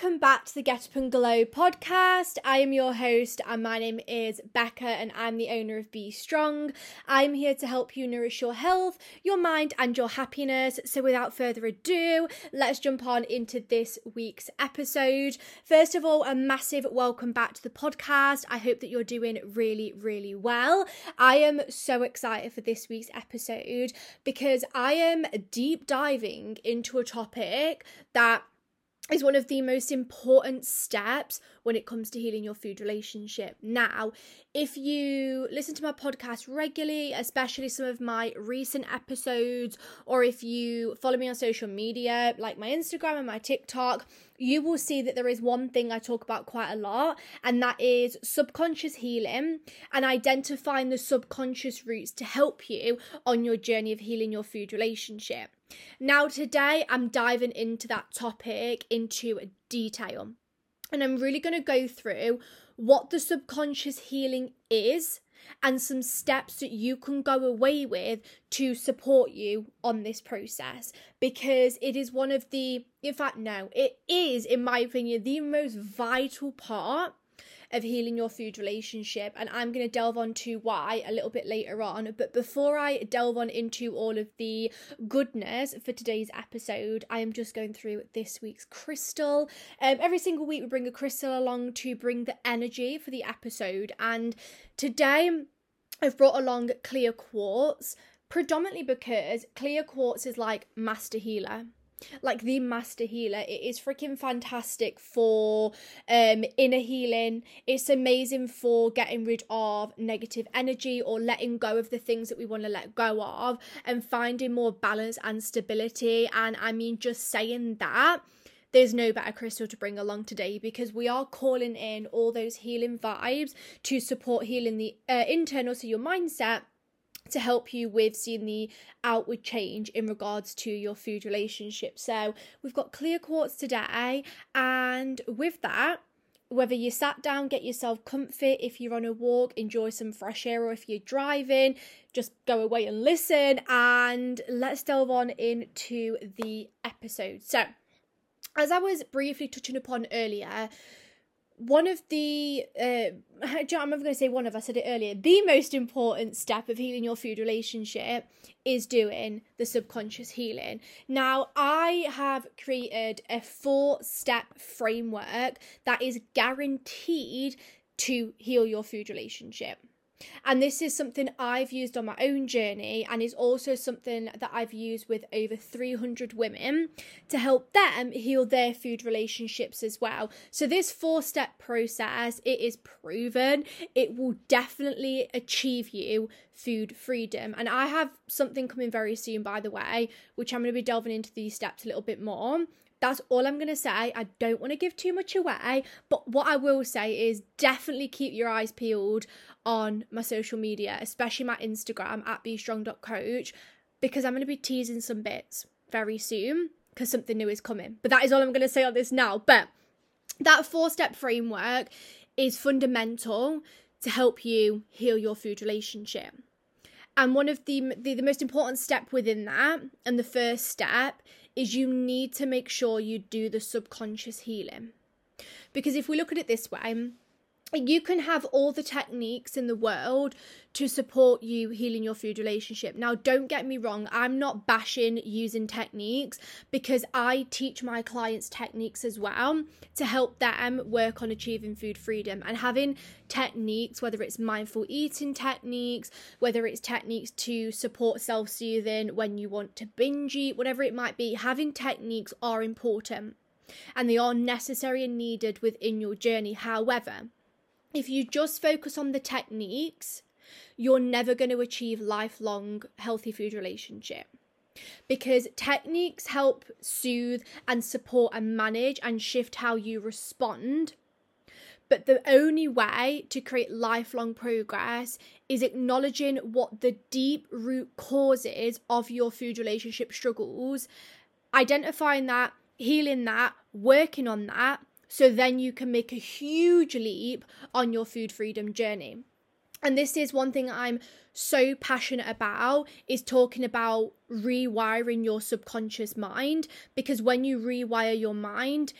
Welcome back to the Get Up and Glow podcast. I am your host, and my name is Becca, and I'm the owner of Be Strong. I'm here to help you nourish your health, your mind, and your happiness. So, without further ado, let's jump on into this week's episode. First of all, a massive welcome back to the podcast. I hope that you're doing really, really well. I am so excited for this week's episode because I am deep diving into a topic that is one of the most important steps when it comes to healing your food relationship. Now, if you listen to my podcast regularly, especially some of my recent episodes, or if you follow me on social media, like my Instagram and my TikTok, you will see that there is one thing I talk about quite a lot, and that is subconscious healing and identifying the subconscious roots to help you on your journey of healing your food relationship. Now, today I'm diving into that topic into detail. And I'm really going to go through what the subconscious healing is and some steps that you can go away with to support you on this process because it is one of the, in fact, no, it is, in my opinion, the most vital part of healing your food relationship. And I'm going to delve on to why a little bit later on. But before I delve on into all of the goodness for today's episode, I am just going through this week's crystal. Um, every single week, we bring a crystal along to bring the energy for the episode. And today, I've brought along clear quartz predominantly because clear quartz is like master healer like the master healer. It is freaking fantastic for um inner healing. It's amazing for getting rid of negative energy or letting go of the things that we want to let go of and finding more balance and stability. And i mean just saying that there's no better crystal to bring along today because we are calling in all those healing vibes to support healing the uh, internal so your mindset to help you with seeing the outward change in regards to your food relationship. So, we've got clear quartz today, and with that, whether you sat down, get yourself comfy, if you're on a walk, enjoy some fresh air, or if you're driving, just go away and listen. And let's delve on into the episode. So, as I was briefly touching upon earlier, one of the uh, I'm never going to say one of I said it earlier. The most important step of healing your food relationship is doing the subconscious healing. Now, I have created a four-step framework that is guaranteed to heal your food relationship. And this is something I've used on my own journey and is also something that I've used with over 300 women to help them heal their food relationships as well. So this four-step process, it is proven. It will definitely achieve you food freedom. And I have something coming very soon by the way, which I'm going to be delving into these steps a little bit more. That's all I'm going to say. I don't want to give too much away, but what I will say is definitely keep your eyes peeled on my social media, especially my Instagram at bestrong.coach, because I'm going to be teasing some bits very soon because something new is coming. But that is all I'm going to say on this now. But that four step framework is fundamental to help you heal your food relationship. And one of the, the, the most important step within that, and the first step, is you need to make sure you do the subconscious healing. Because if we look at it this way, you can have all the techniques in the world to support you healing your food relationship. Now, don't get me wrong, I'm not bashing using techniques because I teach my clients techniques as well to help them work on achieving food freedom and having techniques, whether it's mindful eating techniques, whether it's techniques to support self soothing when you want to binge eat, whatever it might be, having techniques are important and they are necessary and needed within your journey. However, if you just focus on the techniques, you're never going to achieve lifelong healthy food relationship. Because techniques help soothe and support and manage and shift how you respond but the only way to create lifelong progress is acknowledging what the deep root causes of your food relationship struggles identifying that healing that working on that so then you can make a huge leap on your food freedom journey. And this is one thing I'm so passionate about is talking about rewiring your subconscious mind because when you rewire your mind,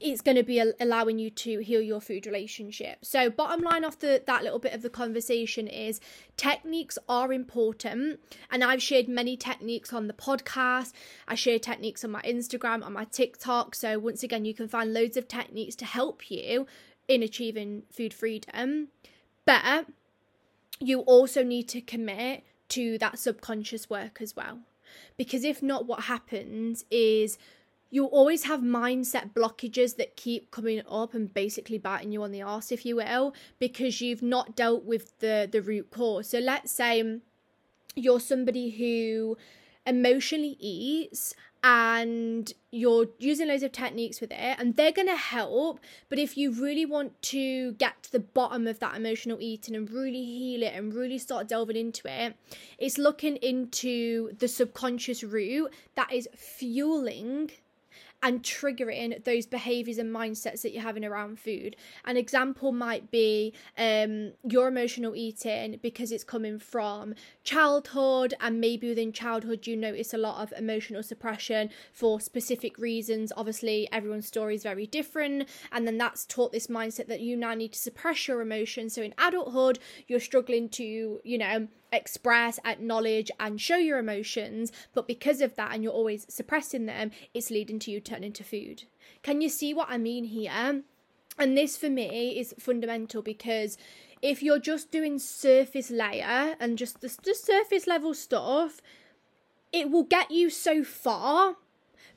it's going to be allowing you to heal your food relationship. So, bottom line off the that little bit of the conversation is techniques are important, and I've shared many techniques on the podcast. I share techniques on my Instagram, on my TikTok. So, once again, you can find loads of techniques to help you in achieving food freedom. But you also need to commit to that subconscious work as well. Because if not, what happens is you'll always have mindset blockages that keep coming up and basically biting you on the arse, if you will, because you've not dealt with the the root cause. So let's say you're somebody who emotionally eats and you're using loads of techniques with it and they're going to help but if you really want to get to the bottom of that emotional eating and really heal it and really start delving into it it's looking into the subconscious root that is fueling and triggering those behaviors and mindsets that you're having around food. An example might be um, your emotional eating because it's coming from childhood, and maybe within childhood, you notice a lot of emotional suppression for specific reasons. Obviously, everyone's story is very different, and then that's taught this mindset that you now need to suppress your emotions. So in adulthood, you're struggling to, you know, express, acknowledge, and show your emotions, but because of that, and you're always suppressing them, it's leading to you turning to food. Can you see what I mean here? And this for me is fundamental because if you're just doing surface layer and just the, the surface level stuff, it will get you so far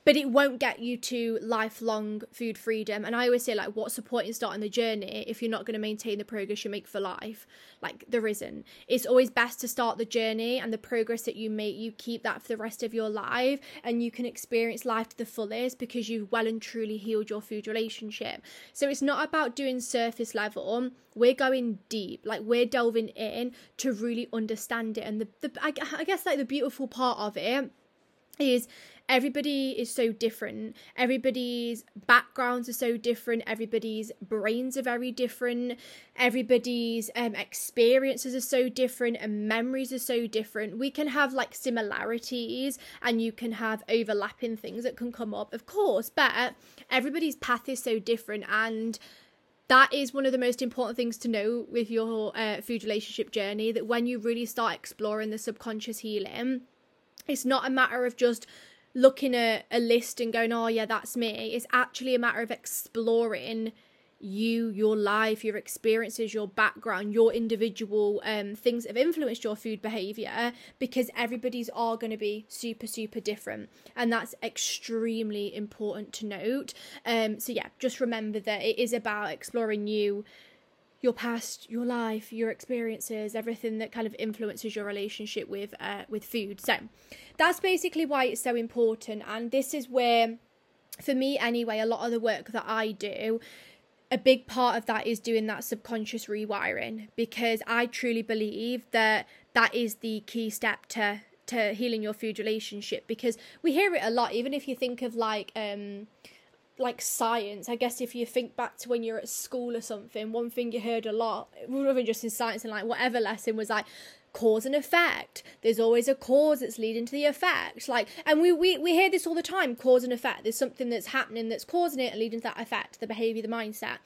but it won't get you to lifelong food freedom. And I always say, like, what's the point in starting the journey if you're not going to maintain the progress you make for life? Like, there isn't. It's always best to start the journey and the progress that you make, you keep that for the rest of your life, and you can experience life to the fullest because you've well and truly healed your food relationship. So it's not about doing surface level. We're going deep, like, we're delving in to really understand it. And the, the I, I guess, like, the beautiful part of it is everybody is so different. Everybody's backgrounds are so different. Everybody's brains are very different. Everybody's um, experiences are so different and memories are so different. We can have like similarities and you can have overlapping things that can come up of course but everybody's path is so different and that is one of the most important things to know with your uh, food relationship journey that when you really start exploring the subconscious healing it's not a matter of just looking at a list and going, oh, yeah, that's me. It's actually a matter of exploring you, your life, your experiences, your background, your individual um, things that have influenced your food behavior because everybody's are going to be super, super different. And that's extremely important to note. Um, so, yeah, just remember that it is about exploring you your past, your life, your experiences, everything that kind of influences your relationship with uh, with food. So that's basically why it's so important, and this is where, for me anyway, a lot of the work that I do. A big part of that is doing that subconscious rewiring because I truly believe that that is the key step to to healing your food relationship because we hear it a lot even if you think of like um like science, I guess if you think back to when you're at school or something, one thing you heard a lot, rather than just in science and like whatever lesson was like cause and effect. There's always a cause that's leading to the effect. Like and we, we, we hear this all the time, cause and effect. There's something that's happening that's causing it and leading to that effect, the behaviour, the mindset.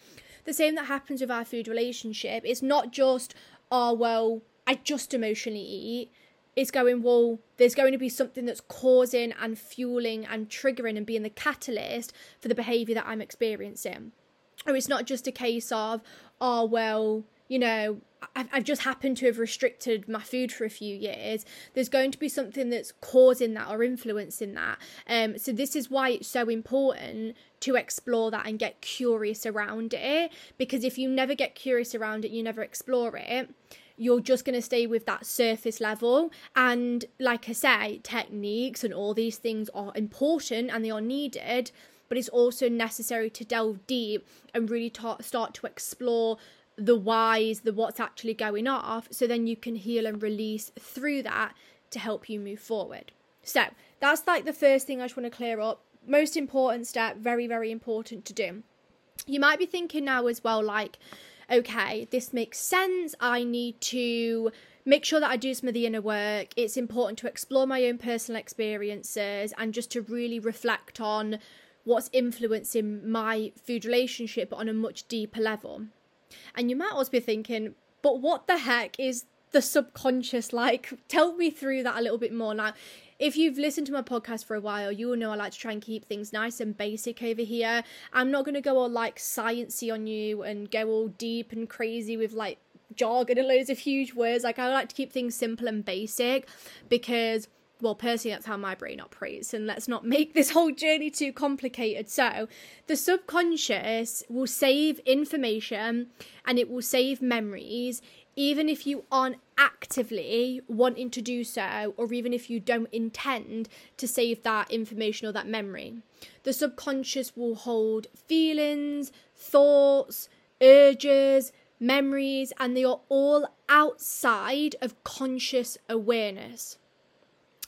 The same that happens with our food relationship. It's not just, oh well, I just emotionally eat is going, well, there's going to be something that's causing and fueling and triggering and being the catalyst for the behaviour that I'm experiencing. Or it's not just a case of, oh, well, you know, I've, just happened to have restricted my food for a few years. There's going to be something that's causing that or influencing that. Um, so this is why it's so important to explore that and get curious around it. Because if you never get curious around it, you never explore it you're just going to stay with that surface level. And like I say, techniques and all these things are important and they are needed, but it's also necessary to delve deep and really ta- start to explore the whys, the what's actually going off, so then you can heal and release through that to help you move forward. So that's like the first thing I just want to clear up. Most important step, very, very important to do. You might be thinking now as well, like, okay, this makes sense. I need to make sure that I do some of the inner work. It's important to explore my own personal experiences and just to really reflect on what's influencing my food relationship on a much deeper level. And you might also be thinking, but what the heck is the subconscious like? Tell me through that a little bit more. Now, if you've listened to my podcast for a while, you will know I like to try and keep things nice and basic over here. I'm not going to go all like sciency on you and go all deep and crazy with like jargon and loads of huge words. Like I like to keep things simple and basic because well, personally, that's how my brain operates, and let's not make this whole journey too complicated. So, the subconscious will save information and it will save memories even if you aren't actively wanting to do so, or even if you don't intend to save that information or that memory. The subconscious will hold feelings, thoughts, urges, memories, and they are all outside of conscious awareness.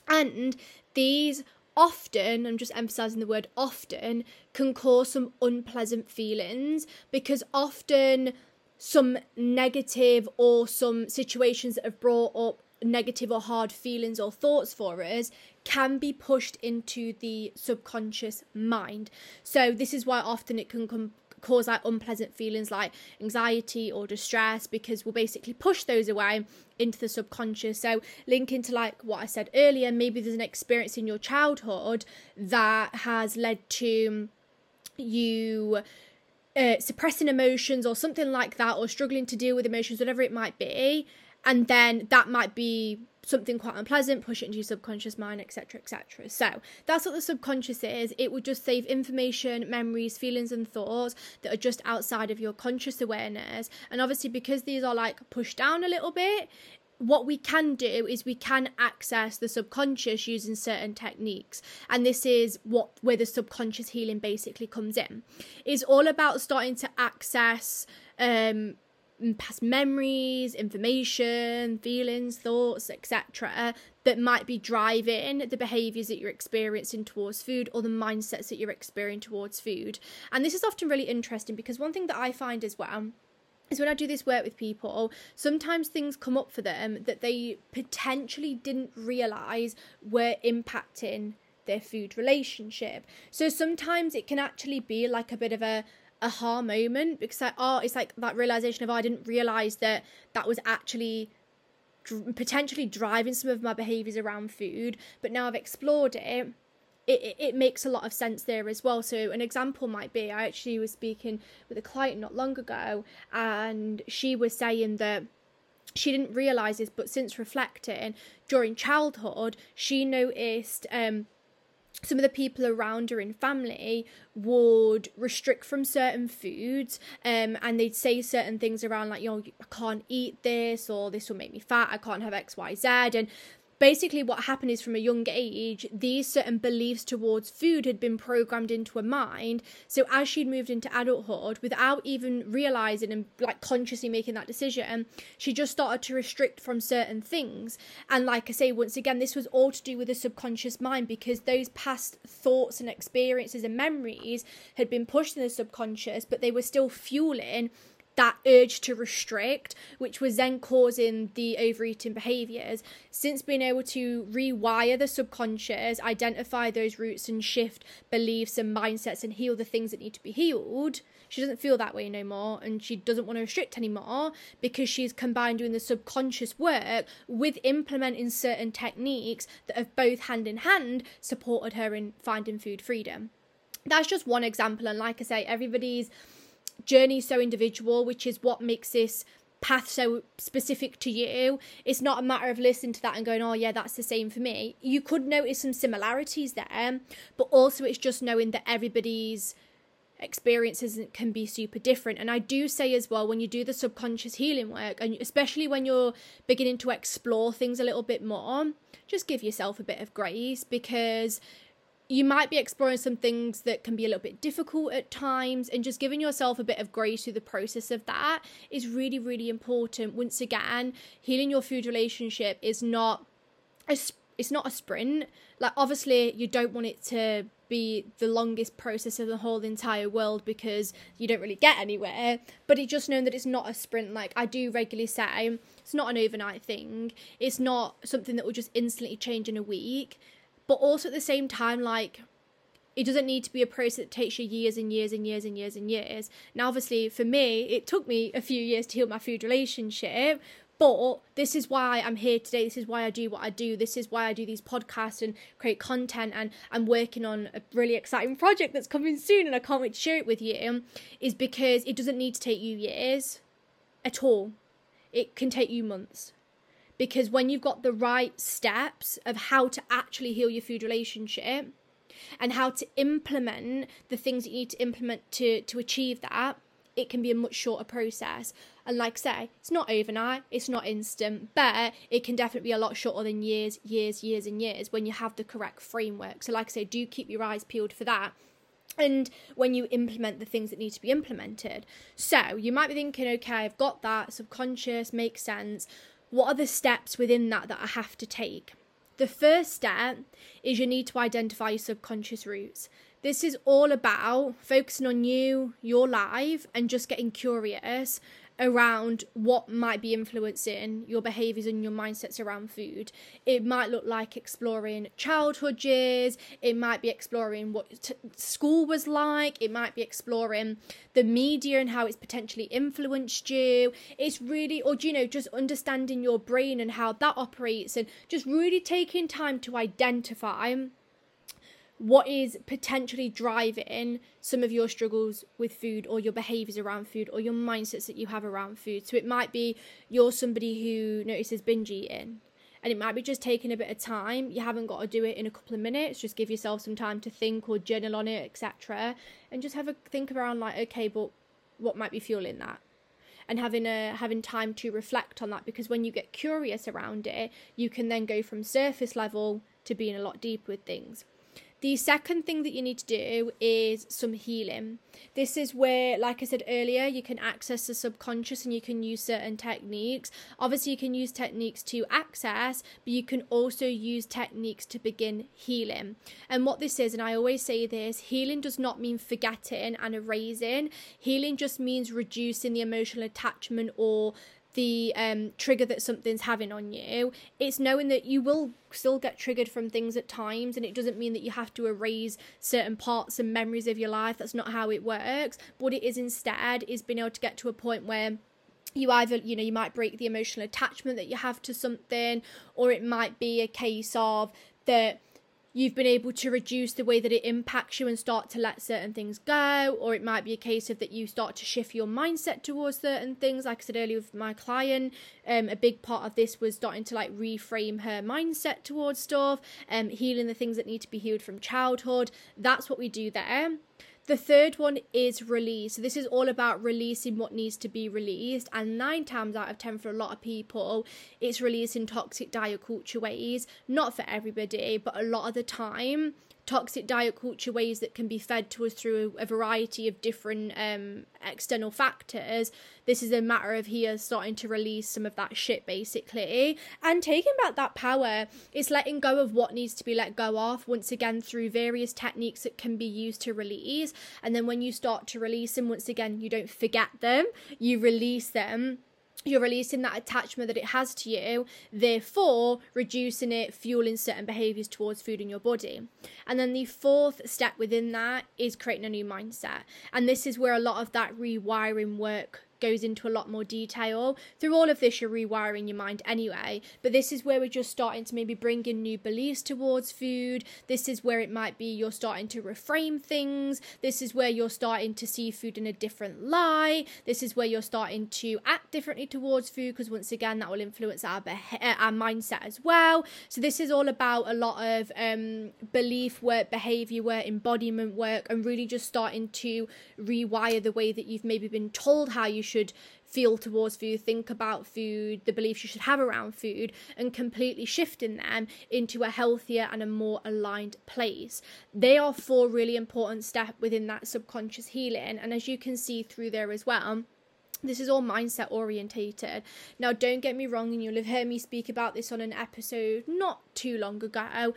And these often, I'm just emphasizing the word often, can cause some unpleasant feelings because often some negative or some situations that have brought up negative or hard feelings or thoughts for us can be pushed into the subconscious mind. So this is why often it can cause like unpleasant feelings like anxiety or distress because we'll basically push those away into the subconscious. So link into like what I said earlier, maybe there's an experience in your childhood that has led to you uh, suppressing emotions or something like that, or struggling to deal with emotions, whatever it might be, and then that might be something quite unpleasant, push it into your subconscious mind, etc., etc. So that's what the subconscious is. It will just save information, memories, feelings, and thoughts that are just outside of your conscious awareness. And obviously, because these are like pushed down a little bit, what we can do is we can access the subconscious using certain techniques and this is what where the subconscious healing basically comes in it's all about starting to access um past memories information feelings thoughts etc that might be driving the behaviors that you're experiencing towards food or the mindsets that you're experiencing towards food. And this is often really interesting because one thing that i find as well is when I do this work with people, sometimes things come up for them that they potentially didn't realize were impacting their food relationship. So sometimes it can actually be like a bit of a aha moment because like oh it's like that realization of oh, I didn't realize that that was actually potentially driving some of my behaviors around food but now I've explored it it, it makes a lot of sense there as well. So, an example might be I actually was speaking with a client not long ago, and she was saying that she didn't realize this, but since reflecting during childhood, she noticed um, some of the people around her in family would restrict from certain foods um, and they'd say certain things around like you know i can't eat this or this will make me fat i can't have xyz and basically what happened is from a young age these certain beliefs towards food had been programmed into her mind. So as she'd moved into adulthood without even realizing and like consciously making that decision she just started to restrict from certain things. And like i say once again this was all to do with the subconscious mind because those past thoughts and experiences and memories had been pushed in the subconscious but they were still fueling that urge to restrict, which was then causing the overeating behaviors. Since being able to rewire the subconscious, identify those roots and shift beliefs and mindsets and heal the things that need to be healed, she doesn't feel that way no more and she doesn't want to restrict anymore because she's combined doing the subconscious work with implementing certain techniques that have both hand in hand supported her in finding food freedom. That's just one example, and like I say, everybody's journey so individual, which is what makes this path so specific to you. It's not a matter of listening to that and going, oh, yeah, that's the same for me. You could notice some similarities there, but also it's just knowing that everybody's experiences can be super different. And I do say as well, when you do the subconscious healing work, and especially when you're beginning to explore things a little bit more, just give yourself a bit of grace because you might be exploring some things that can be a little bit difficult at times and just giving yourself a bit of grace through the process of that is really really important. Once again healing your food relationship is not a it's not a sprint. Like obviously you don't want it to be the longest process of the whole entire world because you don't really get anywhere but it just knowing that it's not a sprint like i do regularly say it's not an overnight thing. It's not something that will just instantly change in a week but also at the same time like It doesn't need to be a process that takes you years and years and years and years and years. Now, obviously, for me, it took me a few years to heal my food relationship, but this is why I'm here today. This is why I do what I do. This is why I do these podcasts and create content. And I'm working on a really exciting project that's coming soon, and I can't wait to share it with you. Is because it doesn't need to take you years at all, it can take you months because when you've got the right steps of how to actually heal your food relationship and how to implement the things that you need to implement to to achieve that it can be a much shorter process. And like I say it's not overnight it's not instant but it can definitely be a lot shorter than years years years and years when you have the correct framework. So like I say do keep your eyes peeled for that. And when you implement the things that need to be implemented. So you might be thinking, okay, I've got that, subconscious, makes sense what are the steps within that that I have to take? The first step is you need to identify your subconscious roots. This is all about focusing on you, your life, and just getting curious around what might be influencing your behaviors and your mindsets around food. It might look like exploring childhood years, it might be exploring what t- school was like, it might be exploring the media and how it's potentially influenced you. It's really, or do you know, just understanding your brain and how that operates and just really taking time to identify what is potentially driving some of your struggles with food or your behaviors around food or your mindsets that you have around food. So it might be you're somebody who notices binge eating and it might be just taking a bit of time. You haven't got to do it in a couple of minutes. Just give yourself some time to think or journal on it, etc. And just have a think around like, okay, but what might be fueling that? and having a having time to reflect on that because when you get curious around it you can then go from surface level to being a lot deeper with things the second thing that you need to do is some healing. This is where, like I said earlier, you can access the subconscious and you can use certain techniques. Obviously, you can use techniques to access, but you can also use techniques to begin healing. And what this is, and I always say this healing does not mean forgetting and erasing, healing just means reducing the emotional attachment or the um, trigger that something's having on you. It's knowing that you will still get triggered from things at times, and it doesn't mean that you have to erase certain parts and memories of your life. That's not how it works. What it is instead is being able to get to a point where you either you know you might break the emotional attachment that you have to something or it might be a case of that you've been able to reduce the way that it impacts you and start to let certain things go or it might be a case of that you start to shift your mindset towards certain things. Like i said earlier with my client um, a big part of this was starting to like reframe her mindset towards stuff um, healing the things that need to be healed from childhood. That's what we do there the third one is release. So this is all about releasing what needs to be released. And nine times out of ten for a lot of people, it's releasing toxic diet culture ways. Not for everybody, but a lot of the time toxic diet culture ways that can be fed to us through a, variety of different um, external factors. This is a matter of here starting to release some of that shit basically and taking back that power. It's letting go of what needs to be let go of once again through various techniques that can be used to release. And then when you start to release them, once again, you don't forget them, you release them you're releasing that attachment that it has to you, therefore reducing it, fueling certain behaviors towards food in your body. And then the fourth step within that is creating a new mindset. And this is where a lot of that rewiring work goes into a lot more detail. Through all of this, you're rewiring your mind anyway, but this is where we're just starting to maybe bring in new beliefs towards food. This is where it might be you're starting to reframe things. This is where you're starting to see food in a different light. This is where you're starting to act differently towards food because once again, that will influence our, uh, our mindset as well. So, this is all about a lot of um, belief work, behavior work, embodiment work, and really just starting to rewire the way that you've maybe been told how you should feel towards food, think about food, the beliefs you should have around food, and completely shifting them into a healthier and a more aligned place. They are four really important steps within that subconscious healing. And as you can see through there as well, this is all mindset orientated. Now, don't get me wrong, and you'll have heard me speak about this on an episode not too long ago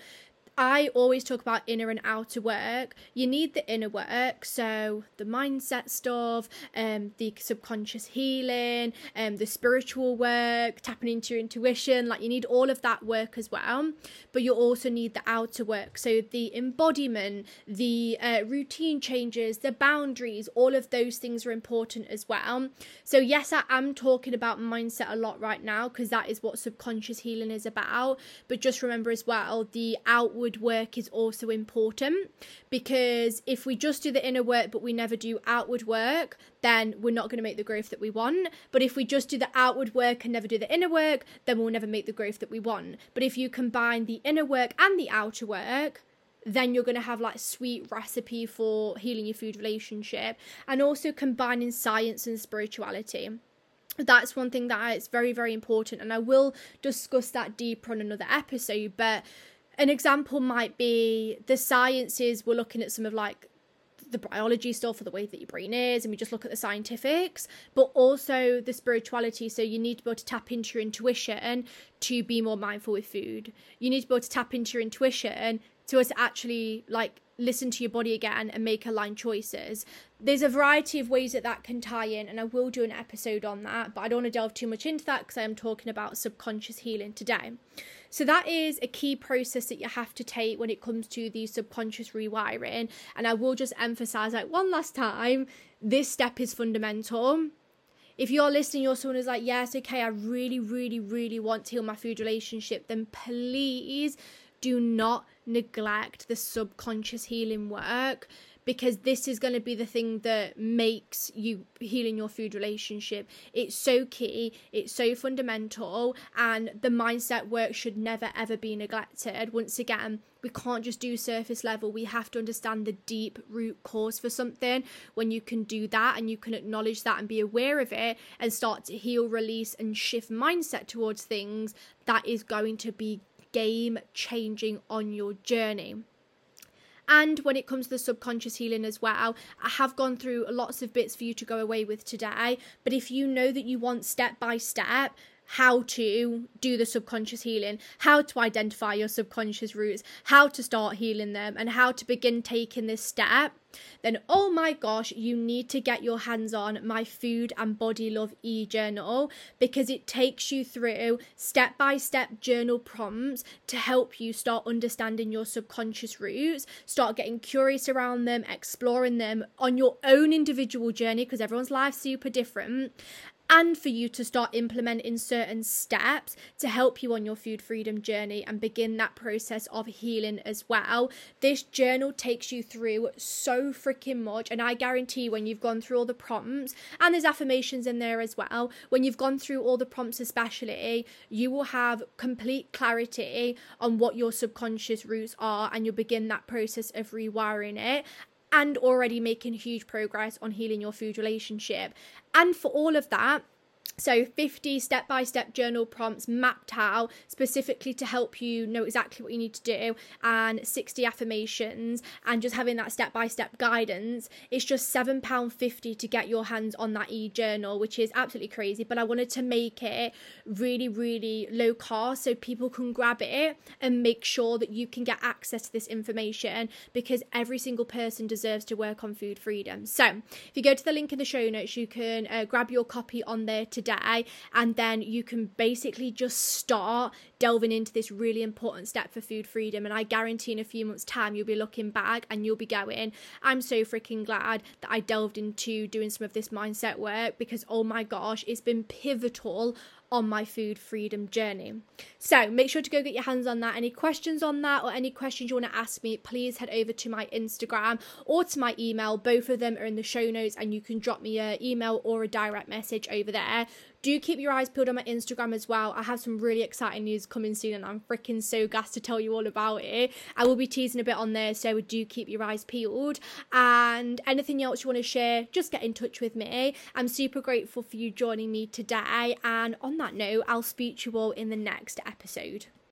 I always talk about inner and outer work. You need the inner work, so the mindset stuff, um, the subconscious healing, um, the spiritual work, tapping into your intuition. Like you need all of that work as well. But you also need the outer work, so the embodiment, the uh, routine changes, the boundaries. All of those things are important as well. So yes, I am talking about mindset a lot right now because that is what subconscious healing is about. But just remember as well, the outward outward work is also important because if we just do the inner work but we never do outward work, then we're not going to make the growth that we want. But if we just do the outward work and never do the inner work, then we'll never make the growth that we want. But if you combine the inner work and the outer work, then you're going to have like sweet recipe for healing your food relationship and also combining science and spirituality that's one thing that is very very important and i will discuss that deeper on another episode but an example might be the sciences we're looking at some of like the biology stuff or the way that your brain is and we just look at the scientifics but also the spirituality. So you need to be able to tap into your intuition to be more mindful with food. You need to be able to tap into your intuition to us actually like listen to your body again and make aligned choices there's a variety of ways that that can tie in and i will do an episode on that but i don't want to delve too much into that because i am talking about subconscious healing today so that is a key process that you have to take when it comes to the subconscious rewiring. And I will just emphasize like one last time, this step is fundamental. If you're listening, you're someone who's like, yes, okay, I really, really, really want to heal my food relationship, then please do not neglect the subconscious healing work because this is going to be the thing that makes you healing your food relationship. It's so key, it's so fundamental, and the mindset work should never ever be neglected. Once again, we can't just do surface level. We have to understand the deep root cause for something. When you can do that and you can acknowledge that and be aware of it and start to heal, release, and shift mindset towards things, that is going to be game changing on your journey. And when it comes to the subconscious healing as well, I have gone through lots of bits for you to go away with today. But if you know that you want step by step, how to do the subconscious healing, how to identify your subconscious roots, how to start healing them, and how to begin taking this step, then oh my gosh, you need to get your hands on my Food and Body Love e journal because it takes you through step by step journal prompts to help you start understanding your subconscious roots, start getting curious around them, exploring them on your own individual journey because everyone's life's super different and for you to start implementing certain steps to help you on your food freedom journey and begin that process of healing as well. This journal takes you through so freaking much, and I guarantee when you've gone through all the prompts, and there's affirmations in there as well, when you've gone through all the prompts, especially, you will have complete clarity on what your subconscious roots are, and you'll begin that process of rewiring it and already making huge progress on healing your food relationship. And for all of that, so 50 step by step journal prompts mapped out specifically to help you know exactly what you need to do, and 60 affirmations, and just having that step by step guidance. It's just £7.50 to get your hands on that e journal, which is absolutely crazy. But I wanted to make it really, really low cost so people can grab it and make sure that you can get access to this information because every single person deserves to work on food freedom. So if you go to the link in the show notes, you can uh, grab your copy on there today today and then you can basically just start delving into this really important step for food freedom. And I guarantee in a few months time you'll be looking back and you'll be going I'm so freaking glad that I delved into doing some of this mindset work because oh my gosh it's been pivotal on my food freedom journey. So make sure to go get your hands on that. Any questions on that or any questions you want to ask me, please head over to my Instagram or to my email. Both of them are in the show notes and you can drop me an email or a direct message over there do keep your eyes peeled on my Instagram as well. I have some really exciting news coming soon, and I'm freaking so gassed to tell you all about it. I will be teasing a bit on there, so do keep your eyes peeled. And anything else you want to share, just get in touch with me. I'm super grateful for you joining me today. And on that note, I'll speak to you all in the next episode.